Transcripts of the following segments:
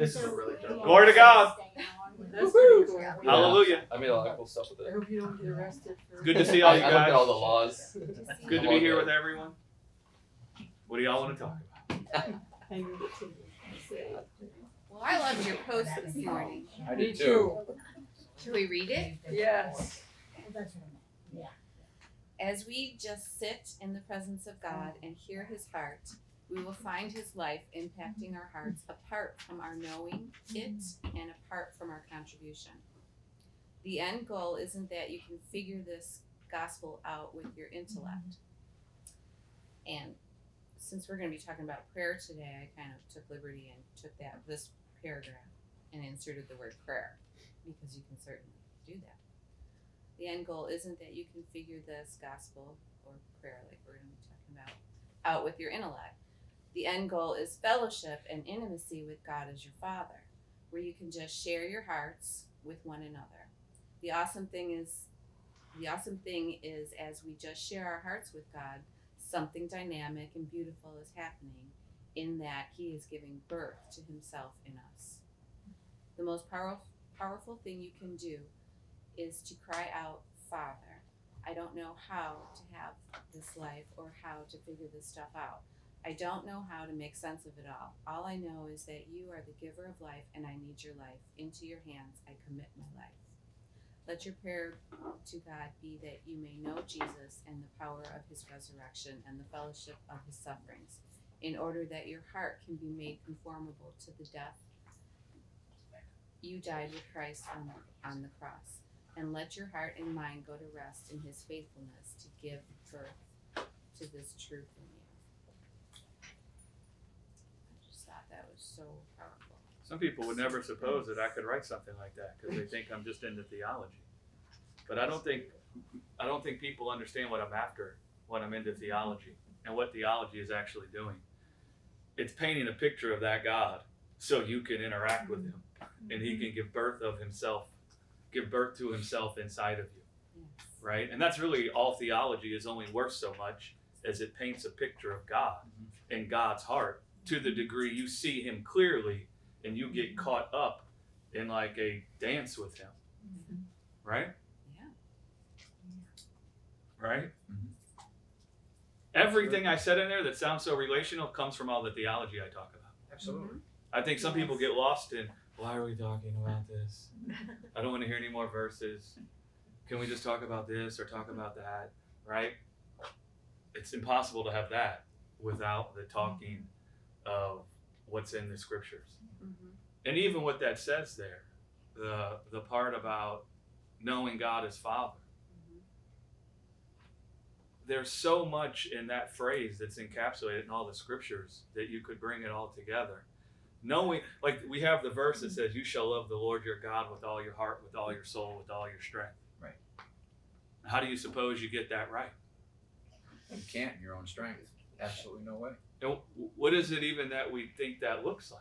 This is really dope. Glory to God. That's pretty cool. Yeah. Hallelujah. I mean, a lot of cool stuff with it. I it. hope you don't get arrested for. Good to see all I, you I looked at all the guys. laws. Good to be here with everyone. What do y'all want to talk about? I need to say. Well, I loved your post this morning. I Me did too. too. Shall we read it? Yes. As we just sit in the presence of God and hear his heart, we will find his life impacting our hearts apart from our knowing it and apart from our contribution. The end goal isn't that you can figure this gospel out with your intellect. And since we're going to be talking about prayer today, I kind of took liberty and took that this paragraph and inserted the word prayer because you can certainly do that. The end goal isn't that you can figure this gospel or prayer, like we're going to be talking about, out with your intellect. The end goal is fellowship and intimacy with God as your Father, where you can just share your hearts with one another. The awesome thing is, the awesome thing is, as we just share our hearts with God, something dynamic and beautiful is happening in that He is giving birth to Himself in us. The most powerful, powerful thing you can do is to cry out, Father, I don't know how to have this life or how to figure this stuff out. I don't know how to make sense of it all. All I know is that you are the giver of life and I need your life. Into your hands I commit my life. Let your prayer to God be that you may know Jesus and the power of his resurrection and the fellowship of his sufferings, in order that your heart can be made conformable to the death you died with Christ on the, on the cross. And let your heart and mind go to rest in his faithfulness to give birth to this truth in you. I just thought that was so powerful. Some people would never suppose that I could write something like that because they think I'm just into theology. But I don't think I don't think people understand what I'm after when I'm into theology and what theology is actually doing. It's painting a picture of that God so you can interact with him and he can mm-hmm. give birth of himself, give birth to himself inside of you, Yes. right? And that's really all theology is only worth so much as it paints a picture of God mm-hmm. and God's heart to the degree you see him clearly and you get mm-hmm. caught up in like a dance with him. Mm-hmm. Right? Yeah. Right? Mhm. Everything I said in there that sounds so relational comes from all the theology I talk about. Absolutely. Mm-hmm. I think some people get lost in why are we talking about this? I don't want to hear any more verses. Can we just talk about this or talk about that? Right? It's impossible to have that without the talking of what's in the scriptures. Mhm. And even what that says there, the the part about knowing God as Father. Mhm. There's so much in that phrase that's encapsulated in all the scriptures that you could bring it all together. Knowing, like we have the verse that says, "You shall love the Lord your God with all your heart, with all your soul, with all your strength." Right. How do you suppose you get that right? You can't in your own strength. Absolutely no way. And what is it even that we think that looks like?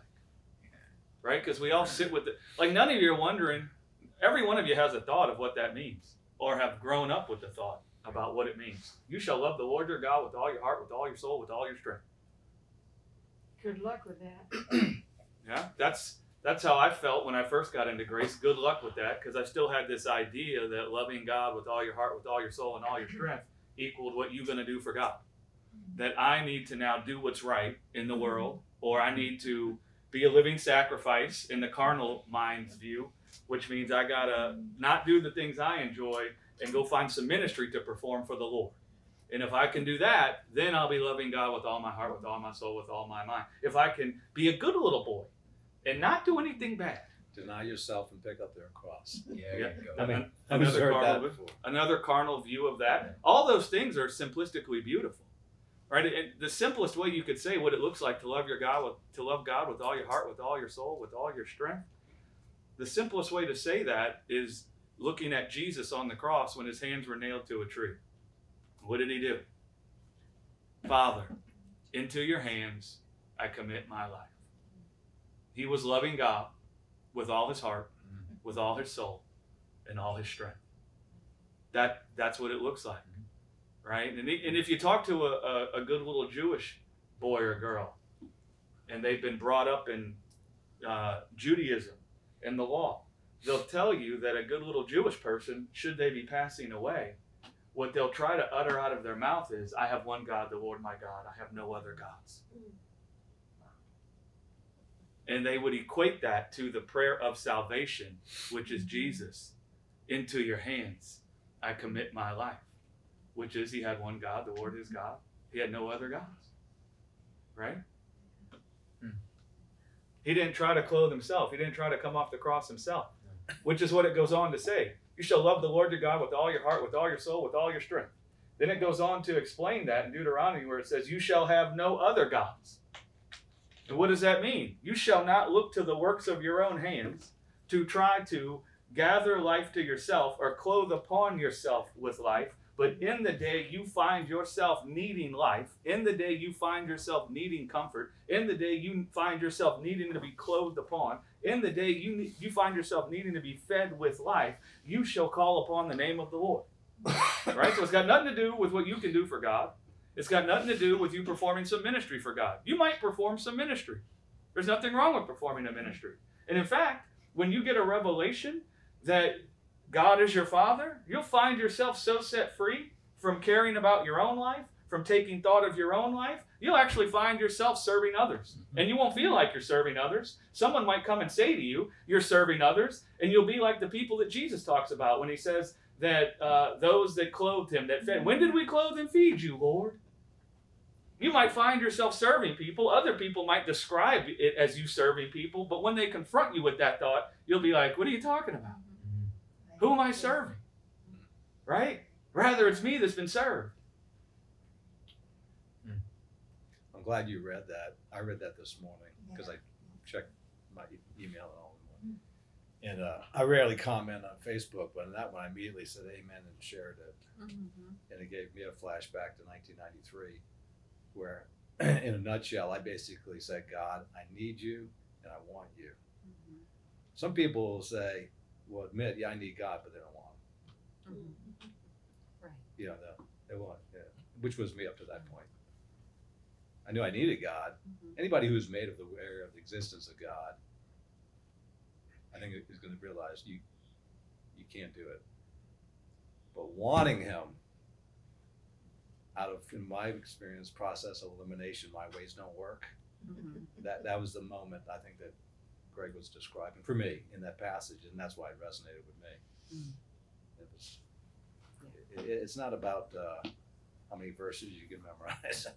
Right? Because we all sit with it. Like none of you are wondering. Every one of you has a thought of what that means, or have grown up with the thought about what it means. You shall love the Lord your God with all your heart, with all your soul, with all your strength. Good luck with that. Yeah, that's that's how I felt when I first got into grace. Good luck with that, because I still had this idea that loving God with all your heart, with all your soul, and all your strength equaled what you're going to do for God. That I need to now do what's right in the mm-hmm. world, or I mm-hmm. need to be a living sacrifice in the carnal mind's view, which means I gotta not do the things I enjoy and go find some ministry to perform for the Lord. And if I can do that, then I'll be loving God with all my heart, with all my soul, with all my mind. If I can be a good little boy and not do anything bad. Deny yourself and pick up their cross. Yeah, Yeah. there you go. I mean, I've another heard carnal, that before. another carnal view of that. All those things are simplistically beautiful, right? And the simplest way you could say what it looks like to love your God with to love God with all your heart, with all your soul, with all your strength. The simplest way to say that is looking at Jesus on the cross when his hands were nailed to a tree. What did he do? Father, into your hands I commit my life. He was loving God with all his heart, with all his soul, and all his strength. That that's what it looks like, right? And, and if you talk to a, a, a good little Jewish boy or girl, and they've been brought up in uh, Judaism and the law, they'll tell you that a good little Jewish person, should they be passing away, what they'll try to utter out of their mouth is, I have one God, the Lord my God. I have no other gods. And they would equate that to the prayer of salvation, which is Jesus, into your hands I commit my life, which is he had one God, the Lord is God. He had no other gods. Right? Hmm. He didn't try to clothe himself. He didn't try to come off the cross himself, which is what it goes on to say. You shall love the Lord your God with all your heart, with all your soul, with all your strength. Then it goes on to explain that in Deuteronomy where it says, You shall have no other gods. And what does that mean? You shall not look to the works of your own hands to try to gather life to yourself or clothe upon yourself with life. But in the day you find yourself needing life, in the day you find yourself needing comfort, in the day you find yourself needing to be clothed upon, in the day you, you find yourself needing to be fed with life, you shall call upon the name of the Lord. right? So it's got nothing to do with what you can do for God. It's got nothing to do with you performing some ministry for God. You might perform some ministry. There's nothing wrong with performing a ministry. And in fact, when you get a revelation that God is your Father, you'll find yourself so set free from caring about your own life, from taking thought of your own life, you'll actually find yourself serving others. And you won't feel like you're serving others. Someone might come and say to you, You're serving others, and you'll be like the people that Jesus talks about when he says that uh, those that clothed him, that fed. When did we clothe and feed you, Lord? You might find yourself serving people. Other people might describe it as you serving people, but when they confront you with that thought, you'll be like, What are you talking about? Who am I serving? Right? Rather, it's me that's been served. I'm glad you read that. I read that this morning because I checked my e- email and all in one. And uh, I rarely comment on Facebook, but on that one I immediately said amen and shared it. Mm-hmm. And it gave me a flashback to 1993, where, in a nutshell, I basically said, God, I need you and I want you. Mm-hmm. Some people will say, will admit, yeah, I need God, but they don't want him. Mm-hmm. Right. You know, they, they want, yeah, which was me up to that point. I knew I needed God. Mhm. Anybody who's made of the aware of the existence of God, I think is going to realize you you can't do it. But wanting Him, out of in my experience, process of elimination, my ways don't work. Mhm. That that was the moment I think that Greg was describing for me in that passage, and that's why it resonated with me. Mm. It was. It, it's not about uh, how many verses you can memorize.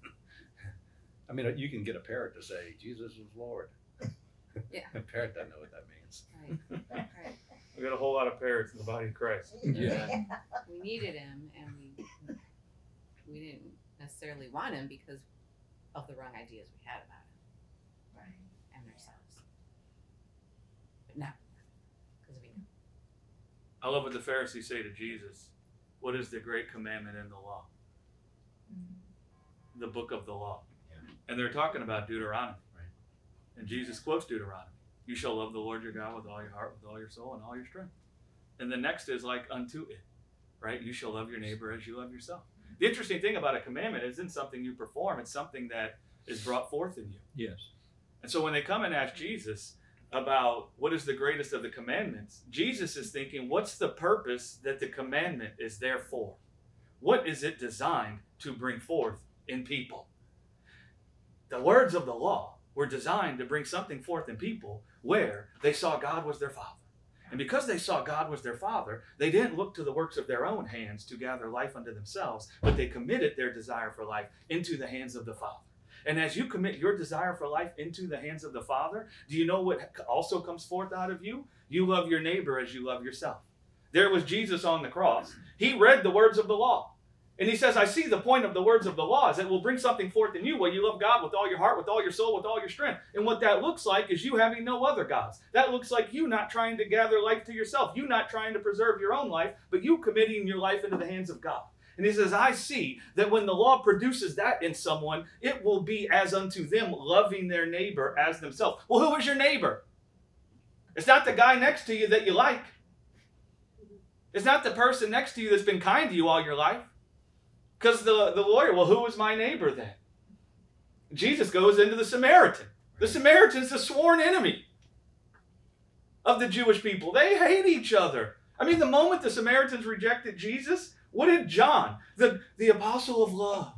I mean, you can get a parrot to say Jesus is Lord. Yeah. a parrot doesn't know what that means. Right. Right. We got a whole lot of parrots in the body of Christ. Yeah. We needed him, and we we didn't necessarily want him because of the wrong ideas we had about him and ourselves. But now, because we know. I love what the Pharisees say to Jesus. What is the great commandment in the law? Mm-hmm. The book of the law. And they're talking about Deuteronomy. Right. And Jesus quotes Deuteronomy. You shall love the Lord your God with all your heart, with all your soul, and all your strength. And the next is like unto it, right? You shall love your neighbor as you love yourself. Mm-hmm. The interesting thing about a commandment isn't something you perform, it's something that is brought forth in you. Yes. And so when they come and ask Jesus about what is the greatest of the commandments, Jesus is thinking, what's the purpose that the commandment is there for? What is it designed to bring forth in people? The words of the law were designed to bring something forth in people where they saw God was their Father. And because they saw God was their Father, they didn't look to the works of their own hands to gather life unto themselves, but they committed their desire for life into the hands of the Father. And as you commit your desire for life into the hands of the Father, do you know what also comes forth out of you? You love your neighbor as you love yourself. There was Jesus on the cross. He read the words of the law. And he says, I see the point of the words of the law is that will bring something forth in you where you love God with all your heart, with all your soul, with all your strength. And what that looks like is you having no other gods. That looks like you not trying to gather life to yourself, you not trying to preserve your own life, but you committing your life into the hands of God. And he says, I see that when the law produces that in someone, it will be as unto them loving their neighbor as themselves. Well, who is your neighbor? It's not the guy next to you that you like. It's not the person next to you that's been kind to you all your life. Because the, the lawyer, well, who is my neighbor then? Jesus goes into the Samaritan. The Samaritan's the sworn enemy. of the Jewish people. They hate each other. I mean, the moment the Samaritans rejected Jesus, what did John, the, the apostle of love,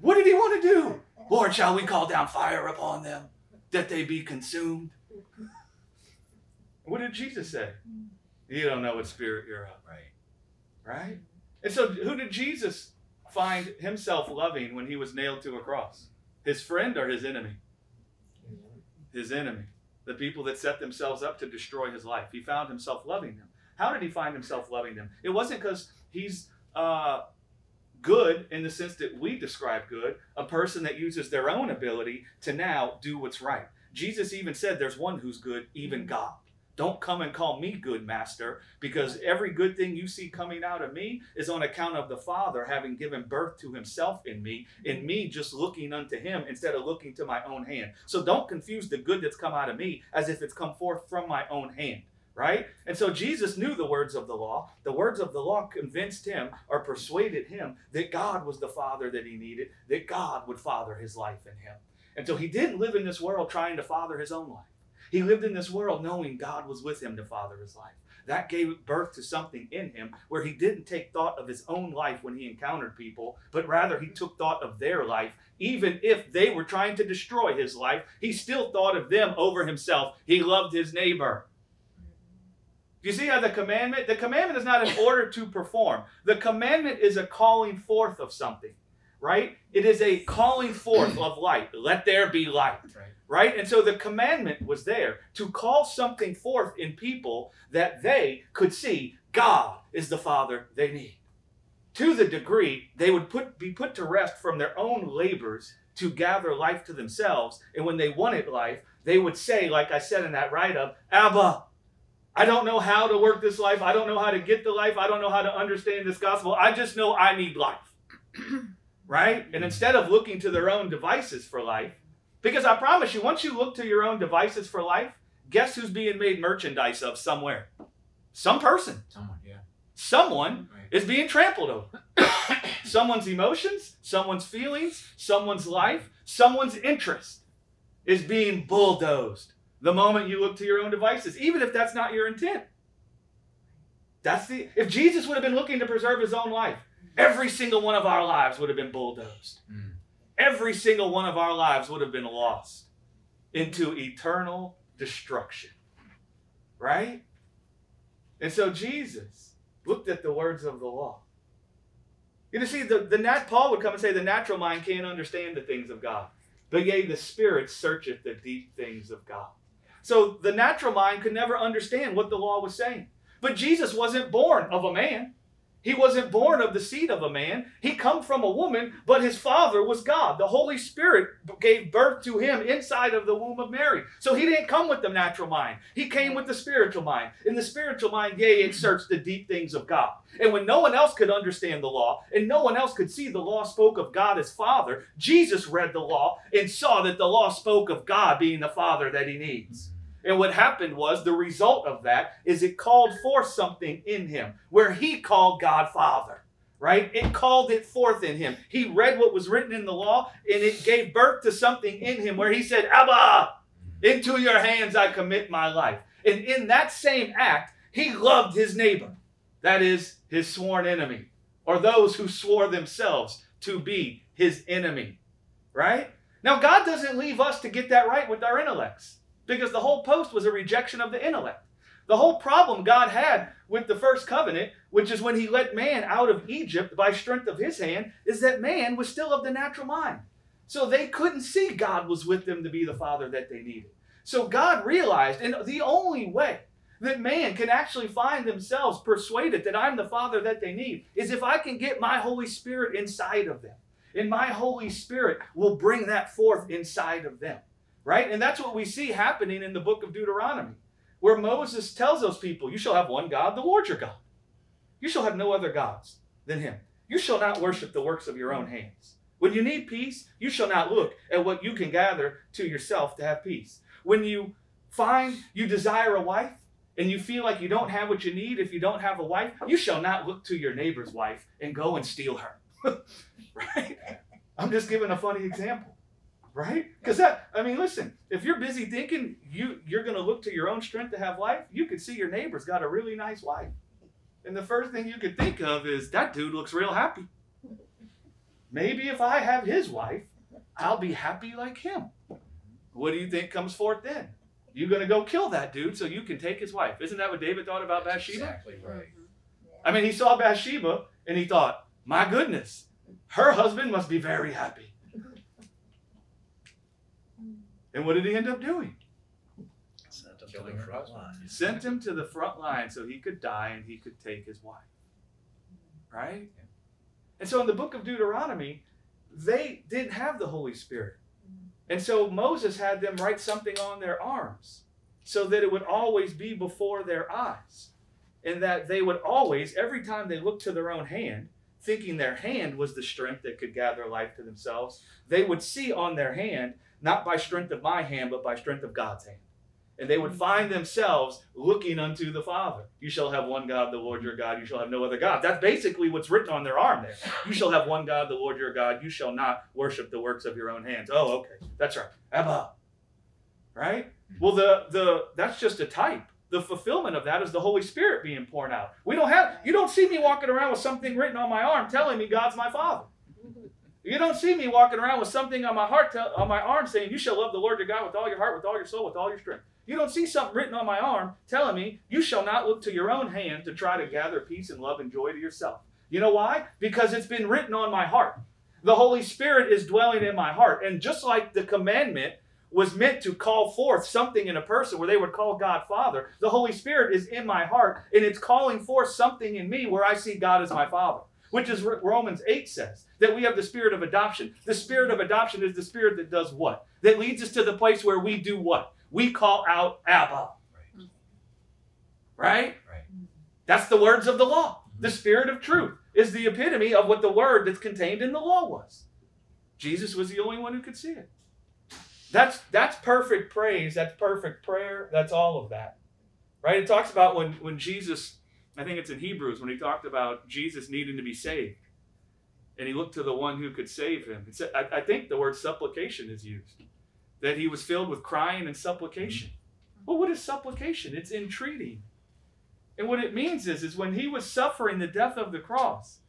what did he want to do? Lord, shall we call down fire upon them that they be consumed? What did Jesus say? You don't know what spirit you're of, Right. right? And so, who did Jesus find himself loving when he was nailed to a cross? His friend or his enemy? His enemy. The people that set themselves up to destroy his life. He found himself loving them. How did he find himself loving them? It wasn't because he's uh, good in the sense that we describe good, a person that uses their own ability to now do what's right. Jesus even said, There's one who's good, even God. Don't come and call me good, master, because every good thing you see coming out of me is on account of the Father having given birth to himself in me, in me just looking unto him instead of looking to my own hand. So don't confuse the good that's come out of me as if it's come forth from my own hand right? And so Jesus knew the words of the law. The words of the law convinced him or persuaded him that God was the father that he needed, that God would father his life in him. And so he didn't live in this world trying to father his own life. He lived in this world knowing God was with him to father his life. That gave birth to something in him where he didn't take thought of his own life when he encountered people, but rather he took thought of their life. Even if they were trying to destroy his life, he still thought of them over himself. He loved his neighbor. Do you see how the commandment? The commandment is not in order to perform. The commandment is a calling forth of something, right? It is a calling forth of light. Let there be light, Right. right? And so the commandment was there to call something forth in people that they could see God is the Father they need. To the degree they would put, be put to rest from their own labors to gather life to themselves. And when they wanted life, they would say, like I said in that write up, Abba, I don't know how to work this life. I don't know how to get the life. I don't know how to understand this gospel. I just know I need life. right? And instead of looking to their own devices for life, because I promise you, once you look to your own devices for life, guess who's being made merchandise of somewhere? Some person. Someone, yeah. Someone Right. is being trampled over. someone's emotions, someone's feelings, someone's life, someone's interest is being bulldozed the moment you look to your own devices, even if that's not your intent. That's the if Jesus would have been looking to preserve his own life, every single one of our lives would have been bulldozed. Mm. Every single one of our lives would have been lost into eternal destruction. Right? And so Jesus looked at the words of the law. You know, see, the, the nat Paul would come and say the natural mind can't understand the things of God. But yea, the spirit searcheth the deep things of God. So the natural mind could never understand what the law was saying. But Jesus wasn't born of a man. He wasn't born of the seed of a man. He come from a woman, but his father was God. The Holy Spirit gave birth to him inside of the womb of Mary. So he didn't come with the natural mind. He came with the spiritual mind. In the spiritual mind, yea, it searched the deep things of God. And when no one else could understand the law, and no one else could see the law spoke of God as Father, Jesus read the law and saw that the law spoke of God being the Father that he needs. And what happened was the result of that is it called forth something in him where he called God Father, right? It called it forth in him. He read what was written in the law and it gave birth to something in him where he said, Abba, into your hands I commit my life. And in that same act, he loved his neighbor, that is, his sworn enemy, or those who swore themselves to be his enemy, right? Now, God doesn't leave us to get that right with our intellects because the whole post was a rejection of the intellect. The whole problem God had with the first covenant, which is when he let man out of Egypt by strength of his hand, is that man was still of the natural mind. So they couldn't see God was with them to be the father that they needed. So God realized, and the only way that man can actually find themselves persuaded that I'm the father that they need is if I can get my Holy Spirit inside of them. And my Holy Spirit will bring that forth inside of them right? And that's what we see happening in the book of Deuteronomy, where Moses tells those people, You shall have one God, the Lord your God. You shall have no other gods than him. You shall not worship the works of your own hands. When you need peace, you shall not look at what you can gather to yourself to have peace. When you find you desire a wife, and you feel like you don't have what you need if you don't have a wife, you shall not look to your neighbor's wife and go and steal her. right? I'm just giving a funny example. Right? Because that, I mean, listen, if you're busy thinking you you're gonna look to your own strength to have life, you could see your neighbor's got a really nice wife. And the first thing you could think of is that dude looks real happy. Maybe if I have his wife, I'll be happy like him. What do you think comes forth then? You're gonna go kill that dude so you can take his wife. Isn't that what David thought about Bathsheba? Exactly right. Mm-hmm. I mean, he saw Bathsheba and he thought, my goodness, her husband must be very happy. And what did he end up doing? Sent him to the front husband. line. Sent him to the front line so he could die and he could take his wife. Right? And so in the book of Deuteronomy, they didn't have the Holy Spirit. And so Moses had them write something on their arms so that it would always be before their eyes. And that they would always, every time they looked to their own hand, thinking their hand was the strength that could gather life to themselves, they would see on their hand, not by strength of my hand, but by strength of God's hand. And they would mm-hmm. find themselves looking unto the Father. You shall have one God, the Lord your God. You shall have no other God. That's basically what's written on their arm there. You shall have one God, the Lord your God. You shall not worship the works of your own hands. Oh, okay. That's right. Abba. Right? Mm-hmm. Well, the the that's just a type. The fulfillment of that is the Holy Spirit being poured out. We don't have you don't see me walking around with something written on my arm telling me God's my Father. You don't see me walking around with something on my heart, tell, on my arm, saying, "You shall love the Lord your God with all your heart, with all your soul, with all your strength." You don't see something written on my arm telling me, "You shall not look to your own hand to try to gather peace and love and joy to yourself." You know why? Because it's been written on my heart. The Holy Spirit is dwelling in my heart, and just like the commandment was meant to call forth something in a person where they would call God Father, the Holy Spirit is in my heart, and it's calling forth something in me where I see God as my Father which is what Romans 8 says that we have the spirit of adoption. The spirit of adoption is the spirit that does what? That leads us to the place where we do what? We call out Abba. Right. Right? Right. That's the words of the law. Mm-hmm. The spirit of truth is the epitome of what the word that's contained in the law was. Jesus was the only one who could see it. That's that's perfect praise, that's perfect prayer, that's all of that. Right? It talks about when when Jesus I think it's in Hebrews when he talked about Jesus needing to be saved. And he looked to the one who could save him. It's, I, I think the word supplication is used. That he was filled with crying and supplication. Mm-hmm. Well, what is supplication? It's entreating. And what it means is, is when he was suffering the death of the cross,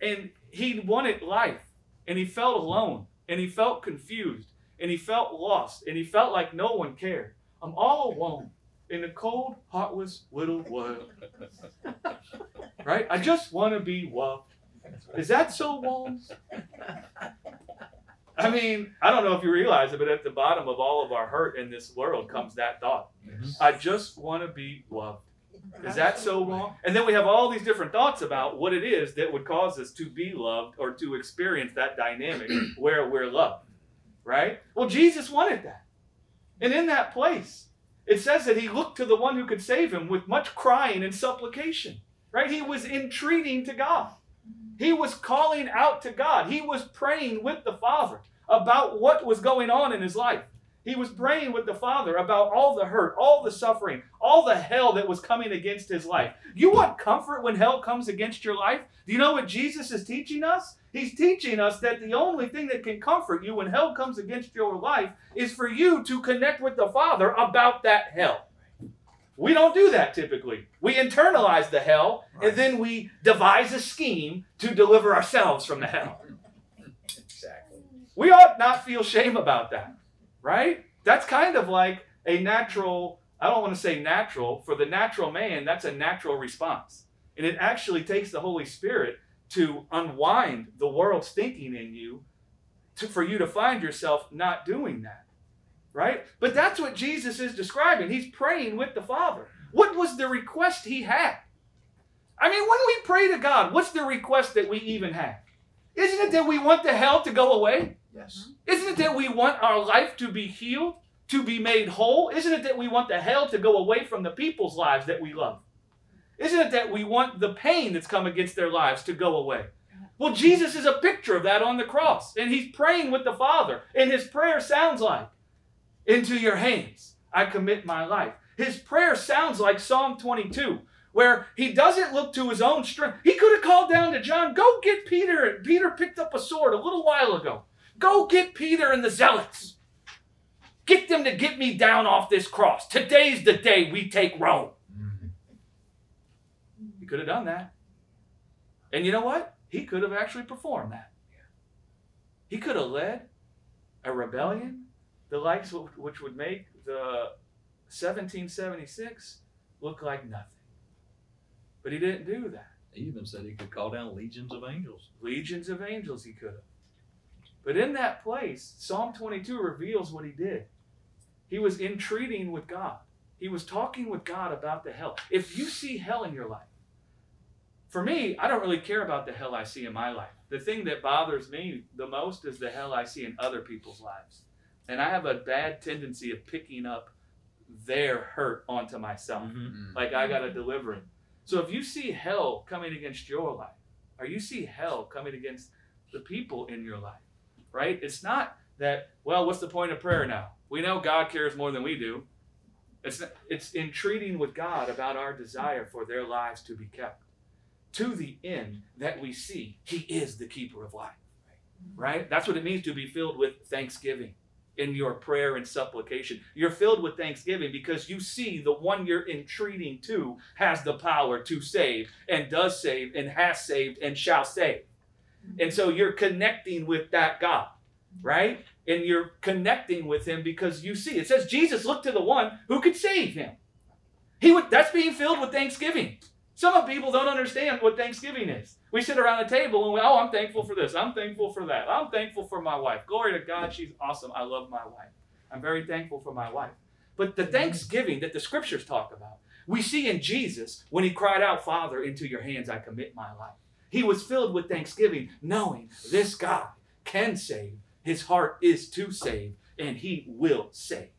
and he wanted life, and he felt alone, and he felt confused, and he felt lost, and he felt like no one cared. I'm all alone in a cold, heartless little world. Right? I just want to be loved. Is that so warm? I mean, I don't know if you realize it, but at the bottom of all of our hurt in this world comes that thought. Mm-hmm. I just want to be loved. Is that so wrong? And then we have all these different thoughts about what it is that would cause us to be loved or to experience that dynamic where we're loved. Right? Well, Jesus wanted that. And in that place, it says that he looked to the one who could save him with much crying and supplication. Right? He was entreating to God. He was calling out to God. He was praying with the Father about what was going on in his life. He was praying with the Father about all the hurt, all the suffering, all the hell that was coming against his life. You want comfort when hell comes against your life? Do you know what Jesus is teaching us? He's teaching us that the only thing that can comfort you when hell comes against your life is for you to connect with the Father about that hell. We don't do that typically. We internalize the hell and then we devise a scheme to deliver ourselves from the hell. Exactly. We ought not feel shame about that, right? That's kind of like a natural, I don't want to say natural, for the natural man, that's a natural response. And it actually takes the Holy Spirit to unwind the world's thinking in you to, for you to find yourself not doing that, right? But that's what Jesus is describing. He's praying with the Father. What was the request he had? I mean, when we pray to God, what's the request that we even have? Isn't it that we want the hell to go away? Yes. Mm-hmm. Isn't it that we want our life to be healed, to be made whole? Isn't it that we want the hell to go away from the people's lives that we love? Isn't it that we want the pain that's come against their lives to go away? Well, Jesus is a picture of that on the cross, and he's praying with the Father, and his prayer sounds like, Into your hands I commit my life. His prayer sounds like Psalm 22, where he doesn't look to his own strength. He could have called down to John, Go get Peter. Peter picked up a sword a little while ago. Go get Peter and the zealots. Get them to get me down off this cross. Today's the day we take Rome. He could have done that. And you know what? He could have actually performed that. He could have led a rebellion, the likes of which would make the 1776 look like nothing. But he didn't do that. He even said he could call down legions of angels. Legions of angels he could have. But in that place, Psalm 22 reveals what he did. He was entreating with God. He was talking with God about the hell. If you see hell in your life, for me, I don't really care about the hell I see in my life. The thing that bothers me the most is the hell I see in other people's lives. And I have a bad tendency of picking up their hurt onto myself. Mm. Like I got to deliver it. So if you see hell coming against your life, or you see hell coming against the people in your life, right? It's not that, well, what's the point of prayer now? We know God cares more than we do. It's, it's entreating with God about our desire for their lives to be kept to the end that we see He is the keeper of life, right? That's what it means to be filled with thanksgiving in your prayer and supplication. You're filled with thanksgiving because you see the one you're entreating to has the power to save and does save and has saved and shall save. And so you're connecting with that God, right? And you're connecting with him because you see. It says Jesus looked to the one who could save him. He would that's being filled with thanksgiving. Some of people don't understand what Thanksgiving is. We sit around a table and we, oh, I'm thankful for this. I'm thankful for that. I'm thankful for my wife. Glory to God, she's awesome. I love my wife. I'm very thankful for my wife. But the thanksgiving that the scriptures talk about, we see in Jesus when he cried out, Father, into your hands I commit my life. He was filled with thanksgiving, knowing this God can save. His heart is to save, and he will save.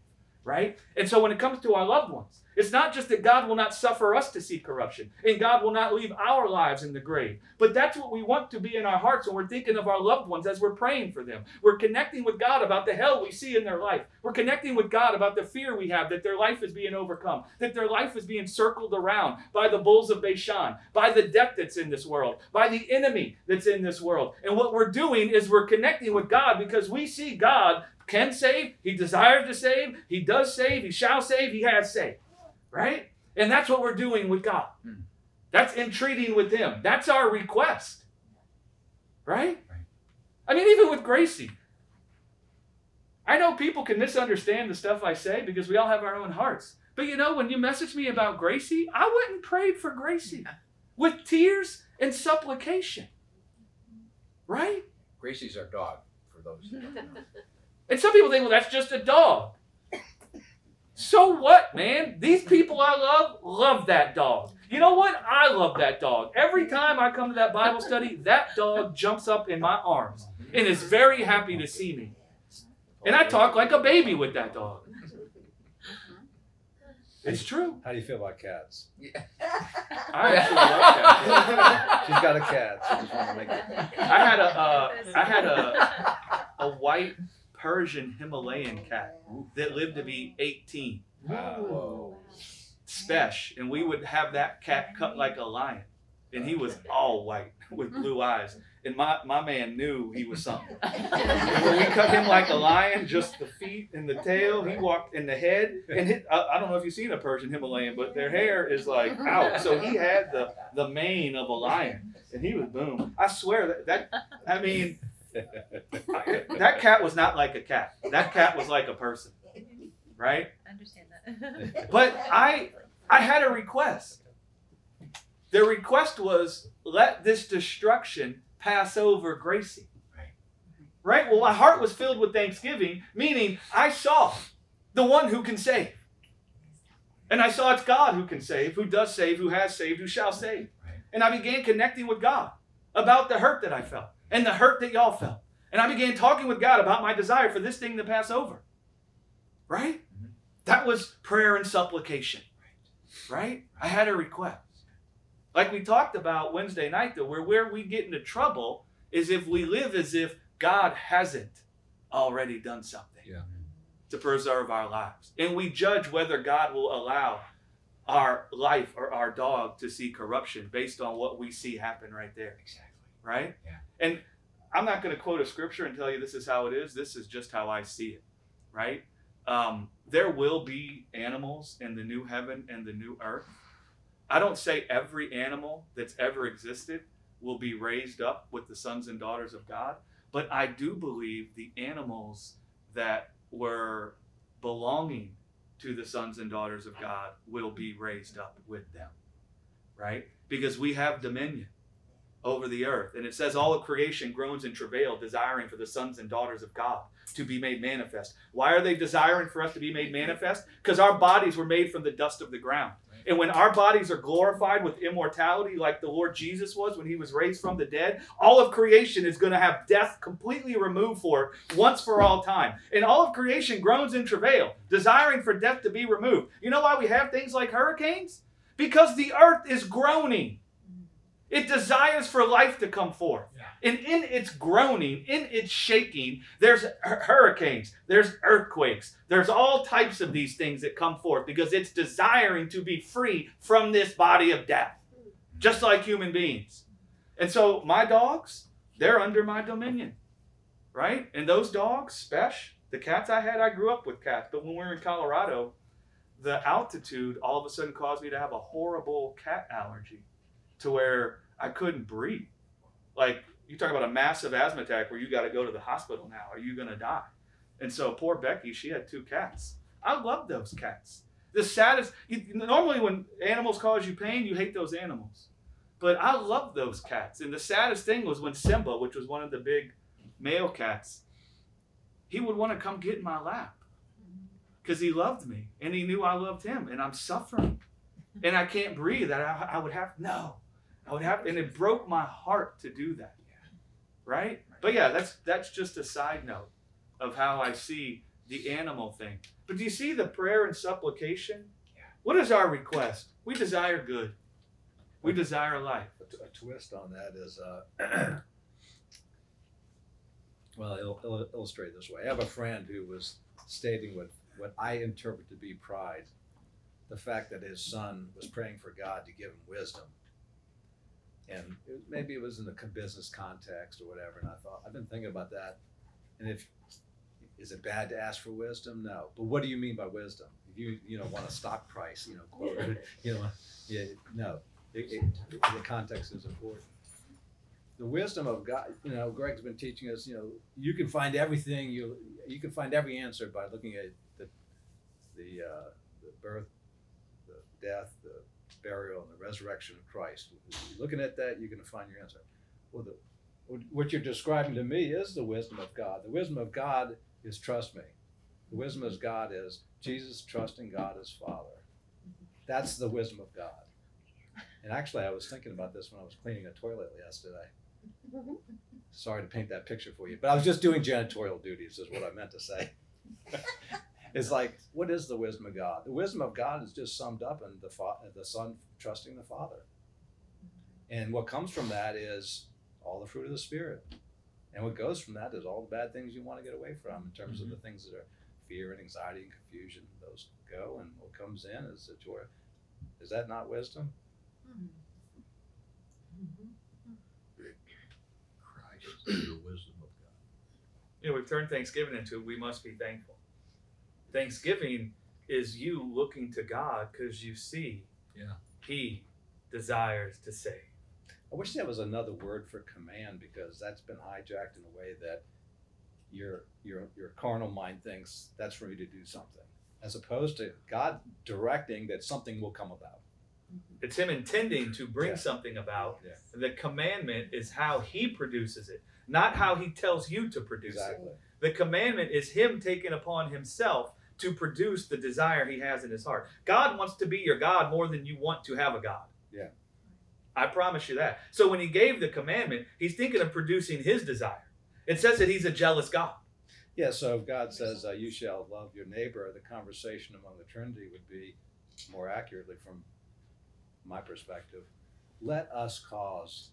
Right? And so when it comes to our loved ones, it's not just that God will not suffer us to see corruption, and God will not leave our lives in the grave, but that's what we want to be in our hearts when we're thinking of our loved ones as we're praying for them. We're connecting with God about the hell we see in their life. We're connecting with God about the fear we have that their life is being overcome, that their life is being circled around by the bulls of Bashan, by the death that's in this world, by the enemy that's in this world. And what we're doing is we're connecting with God because we see God can save, He desires to save, He does save, He shall save, He has saved right? And that's what we're doing with God. Hmm. That's entreating with Him. That's our request, right? Right. I mean, even with Gracie, I know people can misunderstand the stuff I say because we all have our own hearts. But you know, when you message me about Gracie, I went and prayed for Gracie with tears and supplication, right? Gracie's our dog, for those. who don't know. And some people think, well, that's just a dog. So what, man? These people I love love that dog. You know what? I love that dog. Every time I come to that Bible study, that dog jumps up in my arms and is very happy to see me. And I talk like a baby with that dog. It's true. How do you feel about cats? I actually like cats. She's got a cat, so I just want to make it. I had a uh, I had a a white Persian Himalayan cat that lived to be 18. Whoa. Spesh, and we would have that cat cut like a lion, and he was all white with blue eyes, and my, my man knew he was something. When we cut him like a lion, just the feet and the tail, he walked in the head, and hit, I, I don't know if you've seen a Persian Himalayan, but their hair is like out, so he had the the mane of a lion, and he was boom. I swear that that I mean that cat was not like a cat. That cat was like a person, right? I understand that. But I I had a request. The request was let this destruction pass over Gracie. Right. Right? Well, my heart was filled with thanksgiving, meaning I saw the one who can save. And I saw it's God who can save, who does save, who has saved, who shall save. And I began connecting with God about the hurt that I felt and the hurt that y'all felt. And I began talking with God about my desire for this thing to pass over. Right? Mhm. That was prayer and supplication. Right? I had a request. Like we talked about Wednesday night, though, where where we get into trouble is if we live as if God hasn't already done something Yeah. to preserve our lives. And we judge whether God will allow our life or our dog to see corruption based on what we see happen right there Exactly. right? Yeah. And I'm not going to quote a scripture and tell you this is how it is. This is just how I see it, right? Um, there will be animals in the new heaven and the new earth. I don't say every animal that's ever existed will be raised up with the sons and daughters of God, but I do believe the animals that were belonging to the sons and daughters of God will be raised up with them, right? Because we have dominion over the earth. And it says, All of creation groans in travail, desiring for the sons and daughters of God to be made manifest. Why are they desiring for us to be made manifest? Because our bodies were made from the dust of the ground. And when our bodies are glorified with immortality, like the Lord Jesus was when he was raised from the dead, all of creation is going to have death completely removed for it once for all time. And all of creation groans in travail, desiring for death to be removed. You know why we have things like hurricanes? Because the earth is groaning. It desires for life to come forth. And in its groaning, in its shaking, there's hurricanes, there's earthquakes, there's all types of these things that come forth because it's desiring to be free from this body of death, just like human beings. And so my dogs, they're under my dominion, right? And those dogs, Spesh, the cats I had, I grew up with cats, but when we were in Colorado, the altitude all of a sudden caused me to have a horrible cat allergy to where I couldn't breathe. Like you talk about a massive asthma attack where you got to go to the hospital now. Are you gonna die? And so poor Becky, she had two cats. I love those cats. The saddest. You, normally, when animals cause you pain, you hate those animals. But I love those cats. And the saddest thing was when Simba, which was one of the big male cats, he would want to come get in my lap because he loved me and he knew I loved him, and I'm suffering and I can't breathe. That I, I would have no, I would have, and it broke my heart to do that. Right? But yeah, that's that's just a side note of how I see the animal thing. But do you see the prayer and supplication? What is our request? We desire good. We desire life. A, t- a twist on that is, uh, well, it'll, it'll illustrate this way. I have a friend who was stating what, what I interpret to be pride the fact that his son was praying for God to give him wisdom. And it, maybe it was in the business context or whatever. And I thought, I've been thinking about that. And if, is it bad to ask for wisdom? No. But what do you mean by wisdom? If you, you know, want a stock price, you know, quote, you know, yeah, no. It, it, the context is important. The wisdom of God, you know, Greg's been teaching us, you know, you can find everything, you you can find every answer by looking at the the, uh, the birth, the death, the burial, and the resurrection of Christ. Looking at that, you're going to find your answer. Well, the, what- what you're describing to me is the wisdom of God. The wisdom of God is trust me. The wisdom of God is Jesus trusting God as Father. That's the wisdom of God. And actually, I was thinking about this when I was cleaning a toilet yesterday. Sorry to paint that picture for you, but I was just doing janitorial duties, is what I meant to say. it's like, what is the wisdom of God? The wisdom of God is just summed up in the fa- the Son trusting the Father, and what comes from that is all the fruit of the Spirit, and what goes from that is all the bad things you want to get away from in terms of the mm-hmm. things that are fear and anxiety and confusion. Those go, and what comes in is the joy. Is that not wisdom? Mm-hmm. Mm-hmm. Christ the wisdom of God. You know, we've turned Thanksgiving into we must be thankful. Thanksgiving is you looking to God because you see Yeah. He desires to save. I wish there was another word for command because that's been hijacked in a way that your your your carnal mind thinks that's for me to do something, as opposed to God directing that something will come about. Mm-hmm. It's Him intending to bring Yeah. something about. Yeah. The commandment is how He produces it, not how He tells you to produce it. The commandment is Him taking upon Himself to produce the desire He has in His heart. God wants to be your God more than you want to have a God. Yeah. I promise you that. So when He gave the commandment, He's thinking of producing His desire. It says that He's a jealous God. Yeah. So if God says uh, you shall love your neighbor, the conversation among the Trinity would be more accurately from my perspective. Let us cause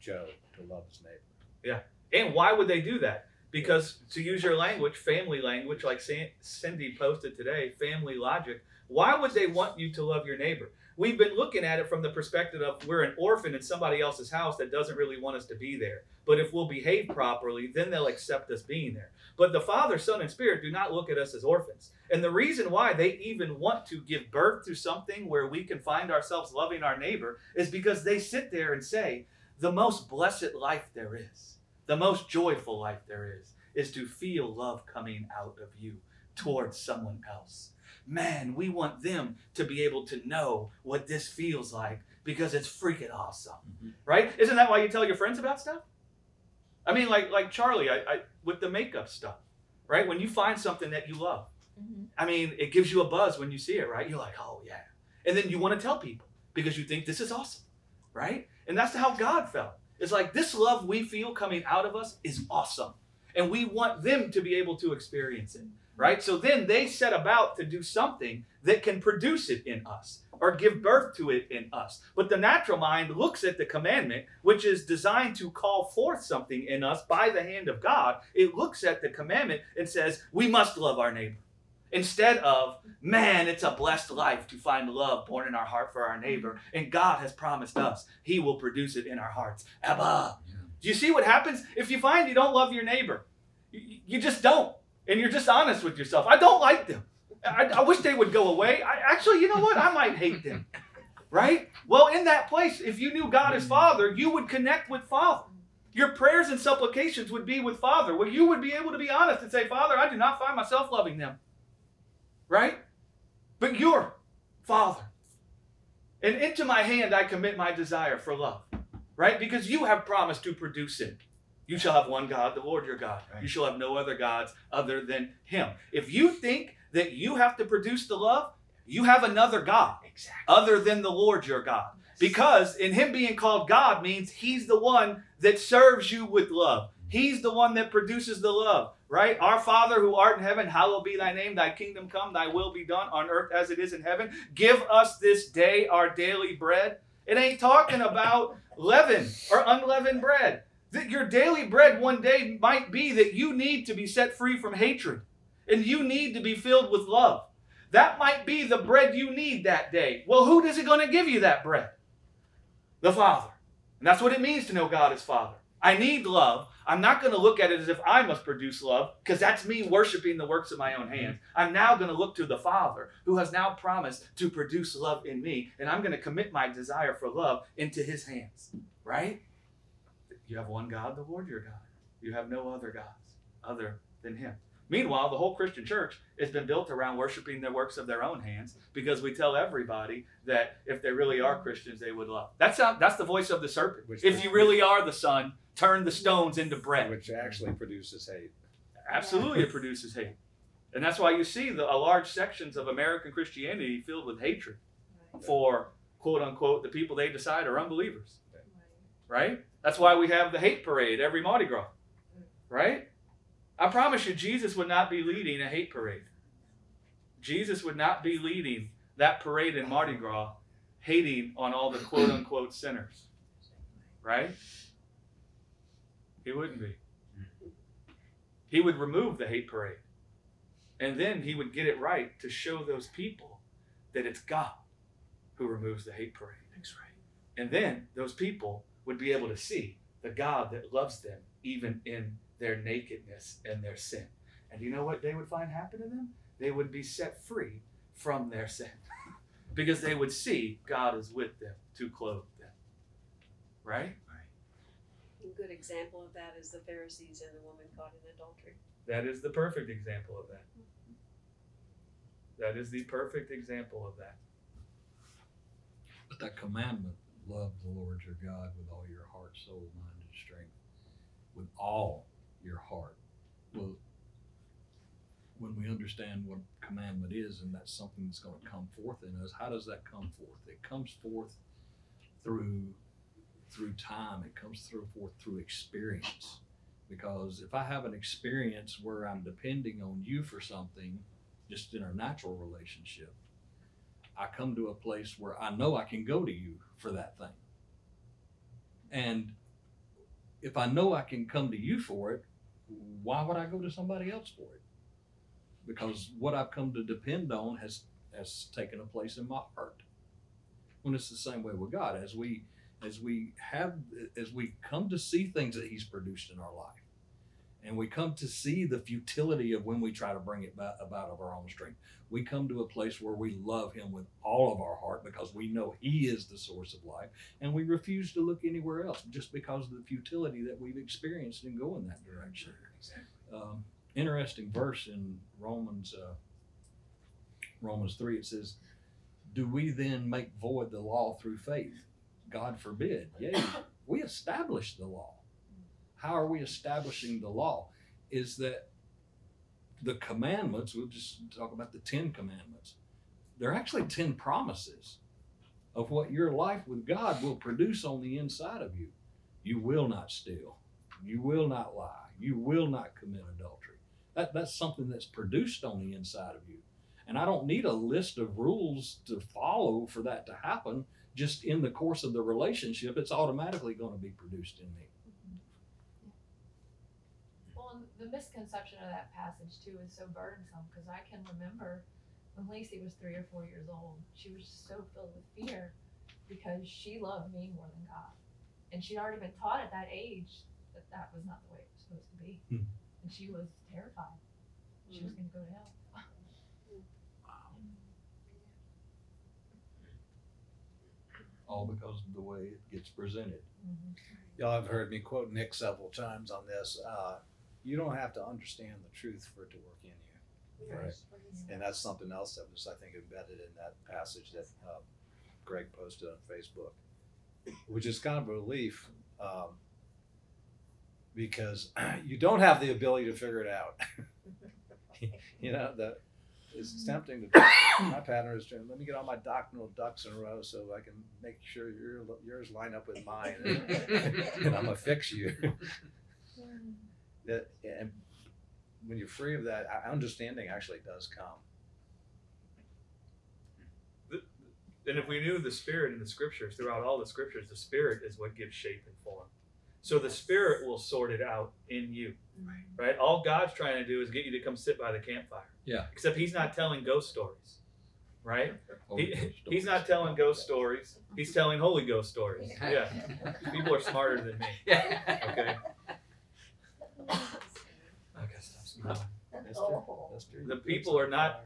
Joe to love his neighbor. Yeah. And why would they do that? Because to use your language, family language, like Cindy posted today, family logic, why would they want you to love your neighbor? We've been looking at it from the perspective of we're an orphan in somebody else's house that doesn't really want us to be there. But if we'll behave properly, then they'll accept us being there. But the Father, Son, and Spirit do not look at us as orphans. And the reason why they even want to give birth to something where we can find ourselves loving our neighbor is because they sit there and say, the most blessed life there is, the most joyful life there is, is to feel love coming out of you towards someone else. Man, we want them to be able to know what this feels like because it's freaking awesome. Mhm. Right? Isn't that why you tell your friends about stuff? I mean, like like Charlie, I, I with the makeup stuff, right? When you find something that you love, Mhm. I mean, it gives you a buzz when you see it, right? You're like, oh yeah, and then you want to tell people because you think this is awesome, right? And that's how God felt. It's like this love we feel coming out of us is awesome, and we want them to be able to experience it, right? So then they set about to do something that can produce it in us or give birth to it in us. But the natural mind looks at the commandment, which is designed to call forth something in us by the hand of God. It looks at the commandment and says, we must love our neighbor. Instead of, man, it's a blessed life to find love born in our heart for our neighbor. And God has promised us he will produce it in our hearts. Abba. Yeah. Do you see what happens? If you find you don't love your neighbor, you, you just don't. And you're just honest with yourself. I don't like them. I, I wish they would go away. I, actually, you know what? I might hate them. Right? Well, in that place, if you knew God as Father, you would connect with Father. Your prayers and supplications would be with Father. Well, you would be able to be honest and say, Father, I do not find myself loving them. Right? But you're Father. And into my hand I commit my desire for love. Right? Because you have promised to produce it. You shall have one God, the Lord your God. You shall have no other gods other than Him. If you think that you have to produce the love, you have another God Exactly. other than the Lord your God. Because in him being called God means he's the one that serves you with love. Mm-hmm. He's the one that produces the love, right? Our Father who art in heaven, hallowed be thy name, thy kingdom come, thy will be done on earth as it is in heaven. Give us this day our daily bread. It ain't talking about leaven or unleavened bread. That your daily bread one day might be that you need to be set free from hatred and you need to be filled with love. That might be the bread you need that day. Well, who is it going to give you that bread? The Father. And that's what it means to know God as Father. I need love. I'm not going to look at it as if I must produce love, because that's me worshiping the works of my own hands. I'm now going to look to the Father, who has now promised to produce love in me, and I'm going to commit my desire for love into His hands. Right? You have one God, the Lord your God. You have no other gods other than Him. Meanwhile, the whole Christian church has been built around worshiping the works of their own hands because we tell everybody that if they really are Christians, they would love. That's how, that's the voice of the serpent. Which- if you really are the Son, turn the stones into bread. which actually produces hate. Absolutely, it produces hate, and that's why you see the a large sections of American Christianity filled with hatred for quote unquote the people they decide are unbelievers. Right? That's why we have the hate parade every Mardi Gras. Mm. Right? I promise you, Jesus would not be leading a hate parade. Jesus would not be leading that parade in Mardi Gras, hating on all the quote unquote sinners. Right? He wouldn't be. He would remove the hate parade. And then he would get it right to show those people that it's God who removes the hate parade. That's right. And then those people would be able to see the God that loves them even in their nakedness and their sin. And you know what they would find happen to them? They would be set free from their sin because they would see God is with them to clothe them. Right? A good example of that is the Pharisees and the woman caught in adultery. That is the perfect example of that. That is the perfect example of that. But that commandment, love the Lord your God with all your heart, soul, mind, and strength, with all your heart. Well, when we understand what commandment is, and that's something that's going to come forth in us, how does that come forth? It comes forth through through time. It comes through forth through experience. Because if I have an experience where I'm depending on you for something, just in our natural relationship, I come to a place where I know I can go to you for that thing. And if I know I can come to you for it, why would I go to somebody else for it? Because what I've come to depend on has has taken a place in my heart. When it's the same way with God, as we as we have as we come to see things that He's produced in our life, and we come to see the futility of when we try to bring it about of our own strength, we come to a place where we love Him with all of our heart because we know He is the source of life, and we refuse to look anywhere else just because of the futility that we've experienced in going that direction. Um, interesting verse in Romans uh, Romans three. It says, "Do we then make void the law through faith? God forbid. Yea, we establish the law. How are we establishing the law? Is that the commandments? We'll just talk about the Ten Commandments. They're actually ten promises of what your life with God will produce on the inside of you. You will not steal. You will not lie. You will not commit adultery. That, that's something that's produced on the inside of you. And I don't need a list of rules to follow for that to happen. Just in the course of the relationship, it's automatically going to be produced in me. Well, and the misconception of that passage too is so burdensome because I can remember when Lacey was three or four years old, she was just so filled with fear because she loved me more than God. And she'd already been taught at that age that that was not the way it was supposed to be. Hmm. And she was terrified. She was going to go to hell. All because of the way it gets presented. Y'all have heard me quote Nick several times on this. Uh, you don't have to understand the truth for it to work in you. Right. And that's something else that was, I think, embedded in that passage that uh, Greg posted on Facebook, which is kind of a relief um, because you don't have the ability to figure it out. you know, that it's tempting to. my pattern is to let me get all my doctrinal ducks in a row so I can make sure your, yours line up with mine, and, and I'm gonna fix you. that, and when you're free of that, understanding actually does come. And if we knew the Spirit in the Scriptures, throughout all the Scriptures, the Spirit is what gives shape and form. So the Spirit will sort it out in you, right? All God's trying to do is get you to come sit by the campfire. Yeah. Except He's not telling ghost stories, right? He, Ghost he's not telling ghost stories. He's telling Holy Ghost stories. Yeah. People are smarter than me. Okay. I guess that's That's true. That's true. The people are not-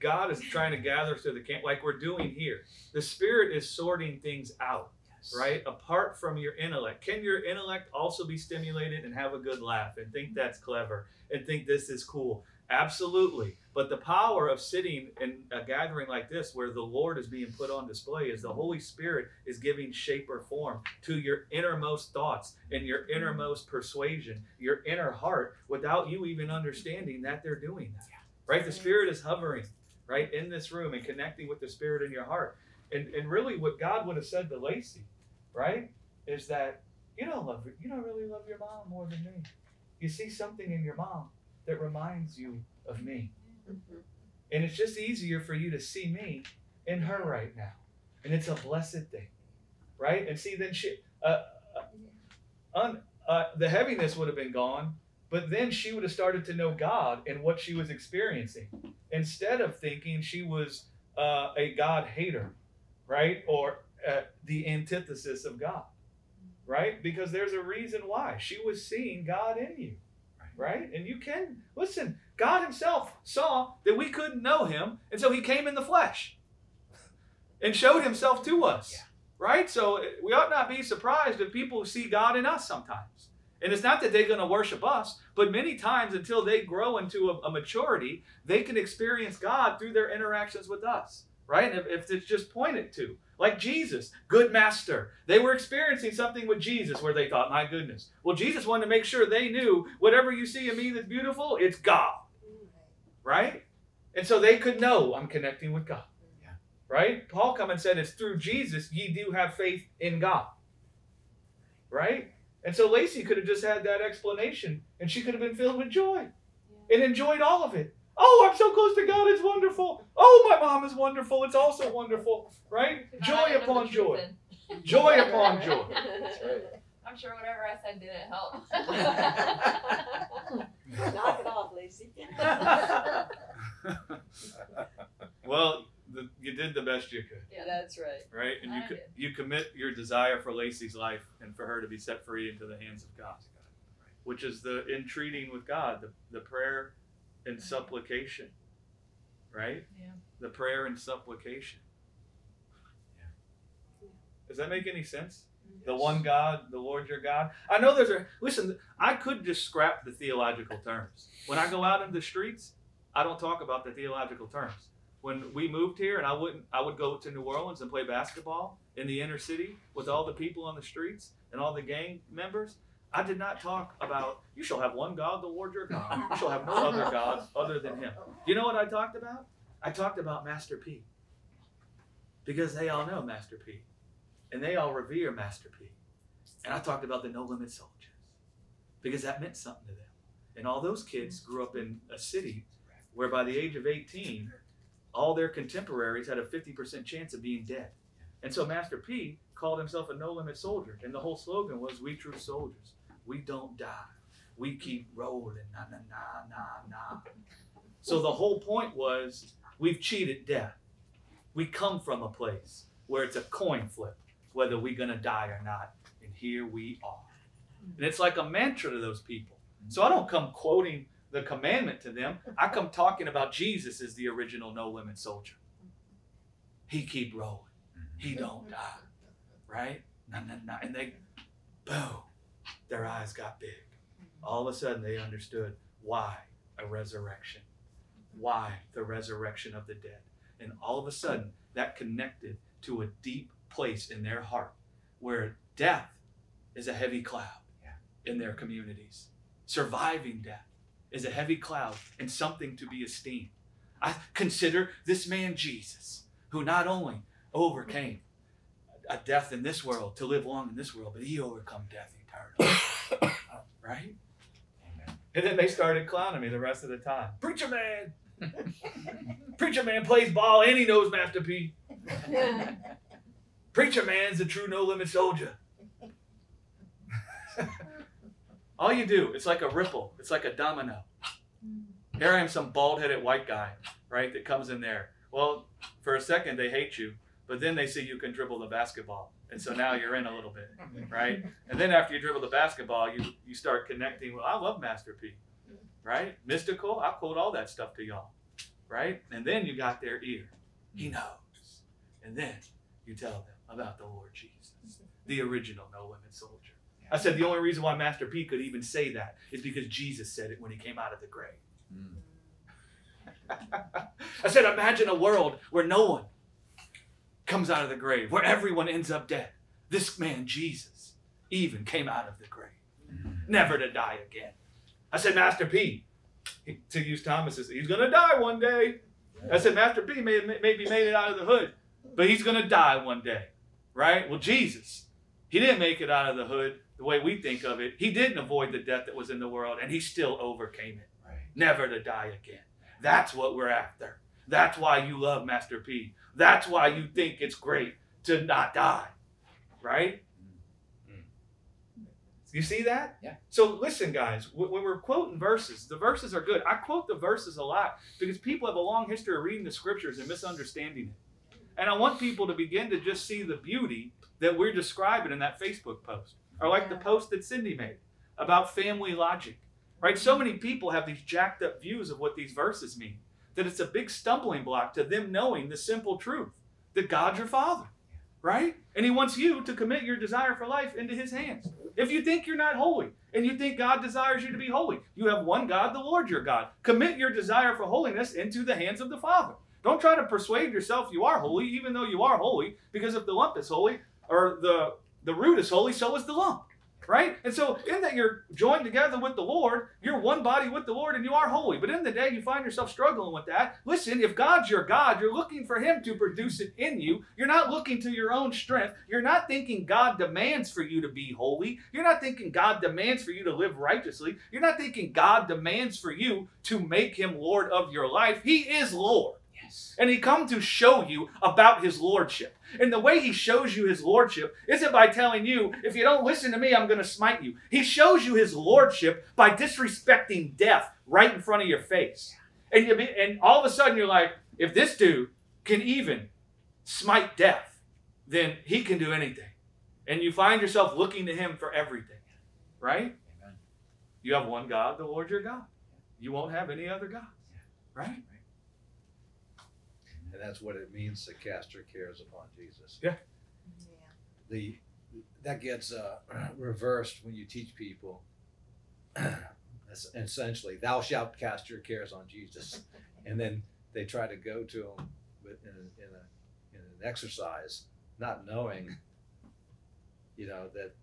God is trying to gather us to the camp like we're doing here. The Spirit is sorting things out, right? Apart from your intellect. Can your intellect also be stimulated and have a good laugh and think that's clever and think this is cool? Absolutely. But the power of sitting in a gathering like this where the Lord is being put on display is the Holy Spirit is giving shape or form to your innermost thoughts and your mm. innermost persuasion, your inner heart, without you even understanding that they're doing that. Right? The Spirit is hovering right in this room and connecting with the Spirit in your heart. And and really what God would have said to Lacey, right, is that you don't love you don't really love your mom more than me. You see something in your mom that reminds you of me. Mhm. And it's just easier for you to see me in her right now. And it's a blessed thing. Right? And see, then she, uh, uh, un, uh, the heaviness would have been gone, but then she would have started to know God and what she was experiencing instead of thinking she was uh, a God hater, right? Or uh, the antithesis of God, right? Because there's a reason why. She was seeing God in you, right? And you can, listen, God Himself saw that we couldn't know Him, and so He came in the flesh and showed Himself to us, right? So eh, we ought not be surprised if people see God in us sometimes. And it's not that they're going to worship us, but many times until they grow into a, a maturity, they can experience God through their interactions with us, right? If, if it's just pointed to, like Jesus, good master. They were experiencing something with Jesus where they thought, my goodness. Well, Jesus wanted to make sure they knew whatever you see in me that's beautiful, it's God, right? And so they could know I'm connecting with God, Yeah. right? Paul come and said, it's through Jesus ye do have faith in God, right? And so Lacey could have just had that explanation and she could have been filled with joy and enjoyed all of it. Oh, I'm so close to God, it's wonderful. Oh, my mom is wonderful, it's also wonderful, right? Joy upon joy. Joy upon joy. Right. I'm sure whatever I said didn't help. Knock it off, Lacey. well, the, you did the best you could, Yeah. That's right. right? And you co- you commit your desire for Lacey's life and for her to be set free into the hands of God, which is the entreating with God, the, the prayer and supplication, right? Yeah. The prayer and supplication. Does that make any sense? Mm-hmm. The one God, the Lord your God. I know there's a listen. I could just scrap the theological terms. When I go out in the streets, I don't talk about the theological terms. When we moved here, and I wouldn't, I would go to New Orleans and play basketball in the inner city with all the people on the streets and all the gang members. I did not talk about you shall have one God, the Lord your God. You shall have no other gods other than Him. You know what I talked about? I talked about Master P. Because they all know Master P and they all revere Master P. And I talked about the No Limit Soldiers because that meant something to them. And all those kids grew up in a city where by the age of 18, all their contemporaries had a 50% chance of being dead. And so Master P called himself a No Limit Soldier. And the whole slogan was We True Soldiers. We don't die. We keep rolling. Nah, nah, nah, nah, nah. So the whole point was we've cheated death. We come from a place where it's a coin flip whether we're going to die or not. And here we are. And it's like a mantra to those people. So I don't come quoting the commandment to them. I come talking about Jesus as the original no limit soldier. He keep rolling. He don't die. Right? Nah, nah, nah. And they, boom, their eyes got big. All of a sudden they understood why a resurrection. Why the resurrection of the dead. And all of a sudden that connected to a deep place in their heart where death is a heavy cloud in their communities. Surviving death is a heavy cloud and something to be esteemed. I consider this man Jesus, who not only overcame a death in this world to live long in this world, but he overcome death right? And then they started clowning me the rest of the time. Preacher man! Preacher man plays ball and he knows Master P. Preacher man's a true no limit soldier. All you do, it's like a ripple, it's like a domino. Here I am, some bald headed white guy, right, that comes in there. Well, for a second they hate you, but then they see you can dribble the basketball. And so now you're in a little bit, right? And then after you dribble the basketball, you, you start connecting. Well, I love Master P, right? Mystikal, I quote all that stuff to y'all, right? And then you got their ear. He knows. And then you tell them about the Lord Jesus, the original no limit soldier. I said the only reason why Master P could even say that is because Jesus said it when he came out of the grave. Mm. I said, imagine a world where no one comes out of the grave, where everyone ends up dead. This man, Jesus, even came out of the grave, mm-hmm. never to die again. I said, Master P, to use Thomas's, he's going to die one day. I said, Master P may, maybe made it out of the hood, but he's going to die one day, right? Well, Jesus, he didn't make it out of the hood the way we think of it. He didn't avoid the death that was in the world, and he still overcame it, Right. never to die again. That's what we're after. That's why you love Master P. That's why you think it's great to not die, right? Mm. You see that? Yeah. So listen, guys, when we're quoting verses, the verses are good. I quote the verses a lot because people have a long history of reading the scriptures and misunderstanding it. And I want people to begin to just see the beauty that we're describing in that Facebook post, or like the post that Cindy made about family logic. Right? So many people have these jacked up views of what these verses mean that it's a big stumbling block to them knowing the simple truth that God's your father. Right? And he wants you to commit your desire for life into his hands. If you think you're not holy and you think God desires you to be holy, you have one God, the Lord your God. Commit your desire for holiness into the hands of the Father. Don't try to persuade yourself you are holy, even though you are holy, because if the lump is holy, or the, the root is holy, so is the lump. Right? And so, in that you're joined together with the Lord, you're one body with the Lord, and you are holy. But in the day you find yourself struggling with that, listen, if God's your God, you're looking for Him to produce it in you. You're not looking to your own strength. You're not thinking God demands for you to be holy. You're not thinking God demands for you to live righteously. You're not thinking God demands for you to make Him Lord of your life. He is Lord. Yes. And he come to show you about his lordship. And the way he shows you his lordship isn't by telling you, if you don't listen to me, I'm going to smite you. He shows you his lordship by disrespecting death right in front of your face. And you be, and all of a sudden you're like, if this dude can even smite death, then he can do anything. And you find yourself looking to him for everything. Right? Amen. You have one God, the Lord your God. You won't have any other gods. Right? And that's what it means to cast your cares upon Jesus. Yeah. The that gets uh, reversed when you teach people. es- essentially, thou shalt cast your cares on Jesus, and then they try to go to him with in, a, in, a, in an exercise, not knowing, you know that.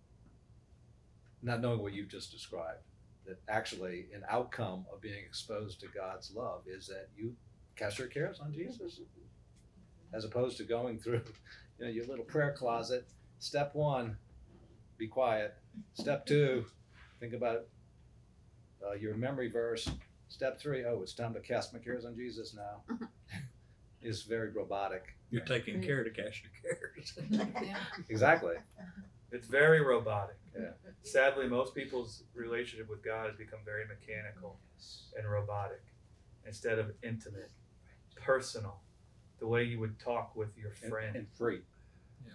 Not knowing what you've just described, that actually an outcome of being exposed to God's love is that you cast your cares on Jesus as opposed to going through you know your little prayer closet. Step one be quiet. Step two think about uh, your memory verse. Step three oh it's time to cast my cares on jesus now is very robotic. You're taking care to cast your cares. Exactly. It's very robotic. Yeah. Sadly, most people's relationship with God has become very mechanical and robotic instead of intimate, personal, the way you would talk with your and, friend. and free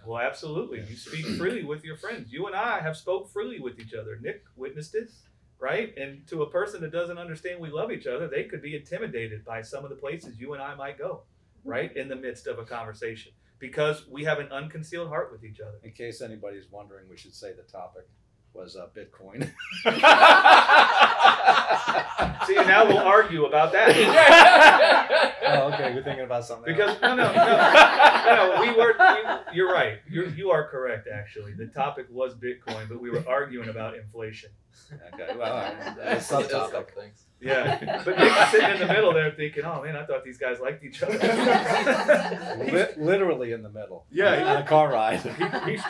Well, absolutely. You speak freely with your friends. You and I have spoke freely with each other. Nick witnessed it, right? And to a person that doesn't understand we love each other, they could be intimidated by some of the places you and I might go, right? In the midst of a conversation. Because we have an unconcealed heart with each other. in case anybody's wondering we should say the topic was uh, bitcoin See, now we'll argue about that. oh okay we're thinking about something Because no, no, no, no. We were. We, you're right. You're, you are correct. Actually, the topic was Bitcoin, but we were arguing about inflation. okay well all right. That's a It does subtopic help. Yeah, but Nick's sitting in the middle there, thinking, "Oh man, I thought these guys liked each other." Li- literally in the middle Yeah, on a car ride he, he's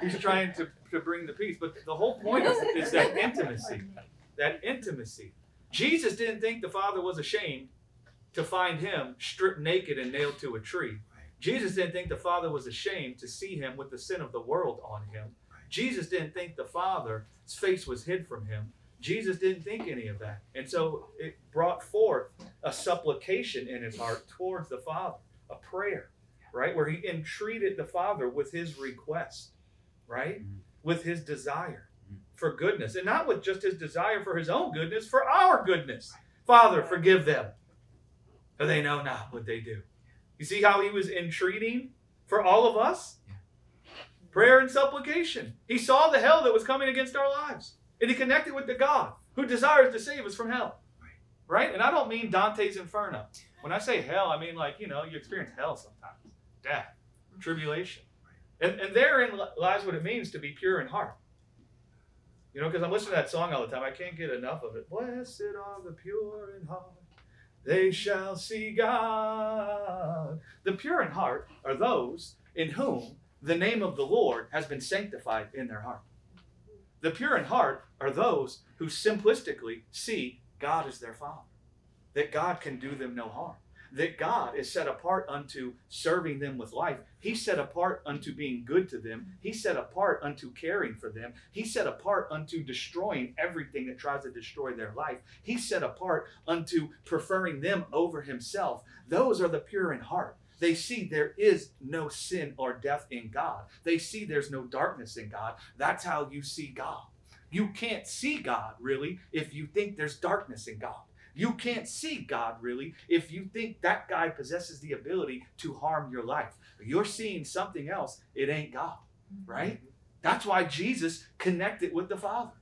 he's trying to, to bring the peace, but the whole point is, is that intimacy. That intimacy. Jesus didn't think the Father was ashamed to find him stripped naked and nailed to a tree. Jesus didn't think the Father was ashamed to see him with the sin of the world on him. Jesus didn't think the Father's face was hid from him. Jesus didn't think any of that. And so it brought forth a supplication in his heart towards the Father, a prayer, right? Where he entreated the Father with his request, right? Mhm. With his desire. For goodness. And not with just his desire for his own goodness, for our goodness. Father, forgive them, for they know not what they do. You see how he was entreating for all of us? Prayer and supplication. He saw the hell that was coming against our lives. And he connected with the God who desires to save us from hell. Right? And I don't mean Dante's Inferno. When I say hell, I mean like, you know, you experience hell sometimes. Death, tribulation. And, and therein lies what it means to be pure in heart. You know, because I'm listening to that song all the time. I can't get enough of it. Blessed are the pure in heart. They shall see God. The pure in heart are those in whom the name of the Lord has been sanctified in their heart. The pure in heart are those who simplistically see God as their Father, that God can do them no harm, that God is set apart unto serving them with life. He's set apart unto being good to them. He's set apart unto caring for them. He's set apart unto destroying everything that tries to destroy their life. He's set apart unto preferring them over Himself. Those are the pure in heart. They see there is no sin or death in God. They see there's no darkness in God. That's how you see God. You can't see God really if you think there's darkness in God. You can't see God really if you think that guy possesses the ability to harm your life. You're seeing something else. It ain't God, mm-hmm. right? That's why Jesus connected with the Father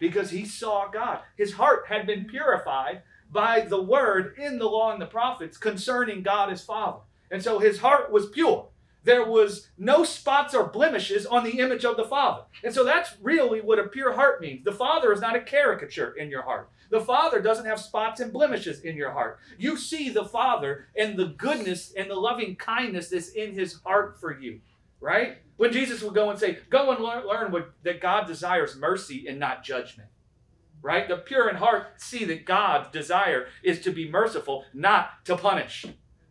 because he saw God. His heart had been purified by the word in the law and the prophets concerning God as Father. And so his heart was pure. There was no spots or blemishes on the image of the Father. And so that's really what a pure heart means. The Father is not a caricature in your heart. The Father doesn't have spots and blemishes in your heart. You see the Father and the goodness and the loving kindness that's in his heart for you, right? When Jesus would go and say, Go and learn, learn what, that God desires mercy and not judgment, right? The pure in heart see that God's desire is to be merciful, not to punish.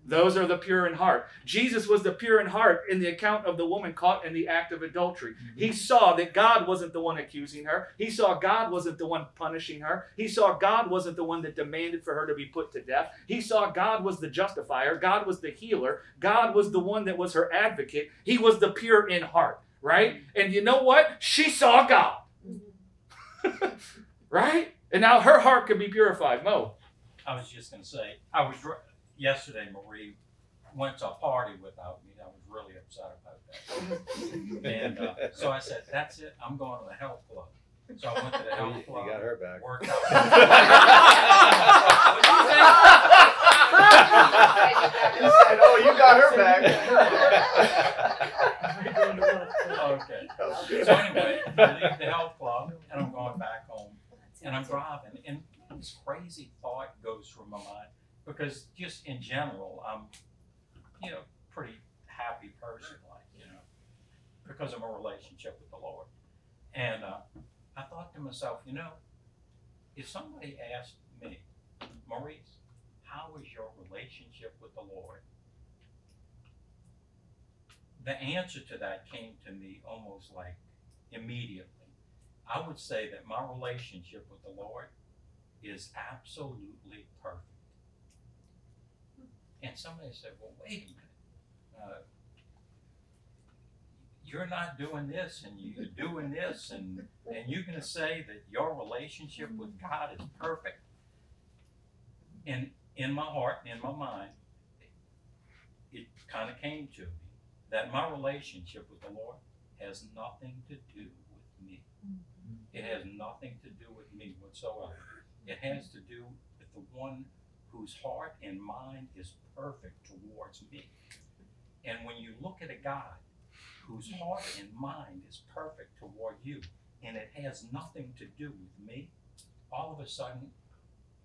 Those are the pure in heart. Jesus was the pure in heart in the account of the woman caught in the act of adultery. Mm-hmm. He saw that God wasn't the one accusing her. He saw God wasn't the one punishing her. He saw God wasn't the one that demanded for her to be put to death. He saw God was the justifier. God was the healer. God was the one that was her advocate. He was the pure in heart, right? And you know what? She saw God, mm-hmm. right? And now her heart can be purified. Mo. I was just gonna say, I was, dr- yesterday Marie went to a party without me, I was really upset about that. And, uh, so I said, that's it, I'm going to the health club. So I went to the You health you club. got her back. Worked out. He said, "Oh, you got her back." Okay, so anyway, I leave the health club and I'm going back home and I'm driving and this crazy thought goes through my mind because just in general, I'm, you know, pretty happy person, like, you know, because of my relationship with the Lord. And uh, I thought to myself, you know, if somebody asked me, Maurice, how is your relationship with the Lord? The answer to that came to me almost like immediately. I would say that my relationship with the Lord is absolutely perfect. And somebody said, well, wait a minute. Uh, you're not doing this and you're doing this and, and you're going to say that your relationship with God is perfect. And in my heart and in my mind, it kind of came to me that my relationship with the Lord has nothing to do with me. It has nothing to do with me whatsoever. It has to do with the one whose heart and mind is perfect towards me. And when you look at a God whose heart and mind is perfect toward you, and it has nothing to do with me, all of a sudden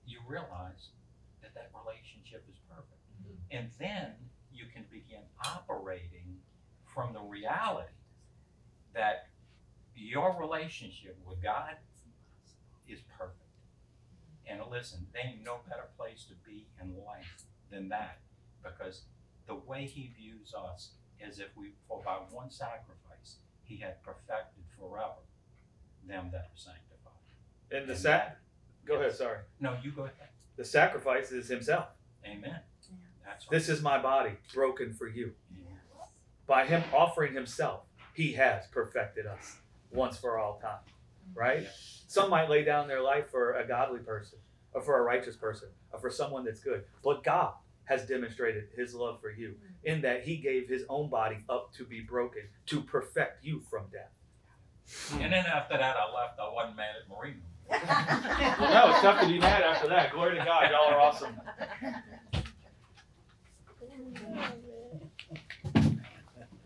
you realize that that relationship is perfect. Mm-hmm. And then you can begin operating from the reality that your relationship with God is perfect. And listen, there ain't no better place to be in life than that because the way He views us is if we, for by one sacrifice, He had perfected forever them that are sanctified. And the And sac. that- Go ahead. Sorry. No, you go ahead. The sacrifice is Himself. Amen. That's right. This is my body broken for you. Yeah. By Him offering Himself, He has perfected us once for all time right? Some might lay down their life for a godly person, or for a righteous person, or for someone that's good. But God has demonstrated his love for you in that he gave his own body up to be broken to perfect you from death. And then after that, I left. I wasn't mad at Marino. well, no, it's tough to be mad after that. Glory to God. Y'all are awesome.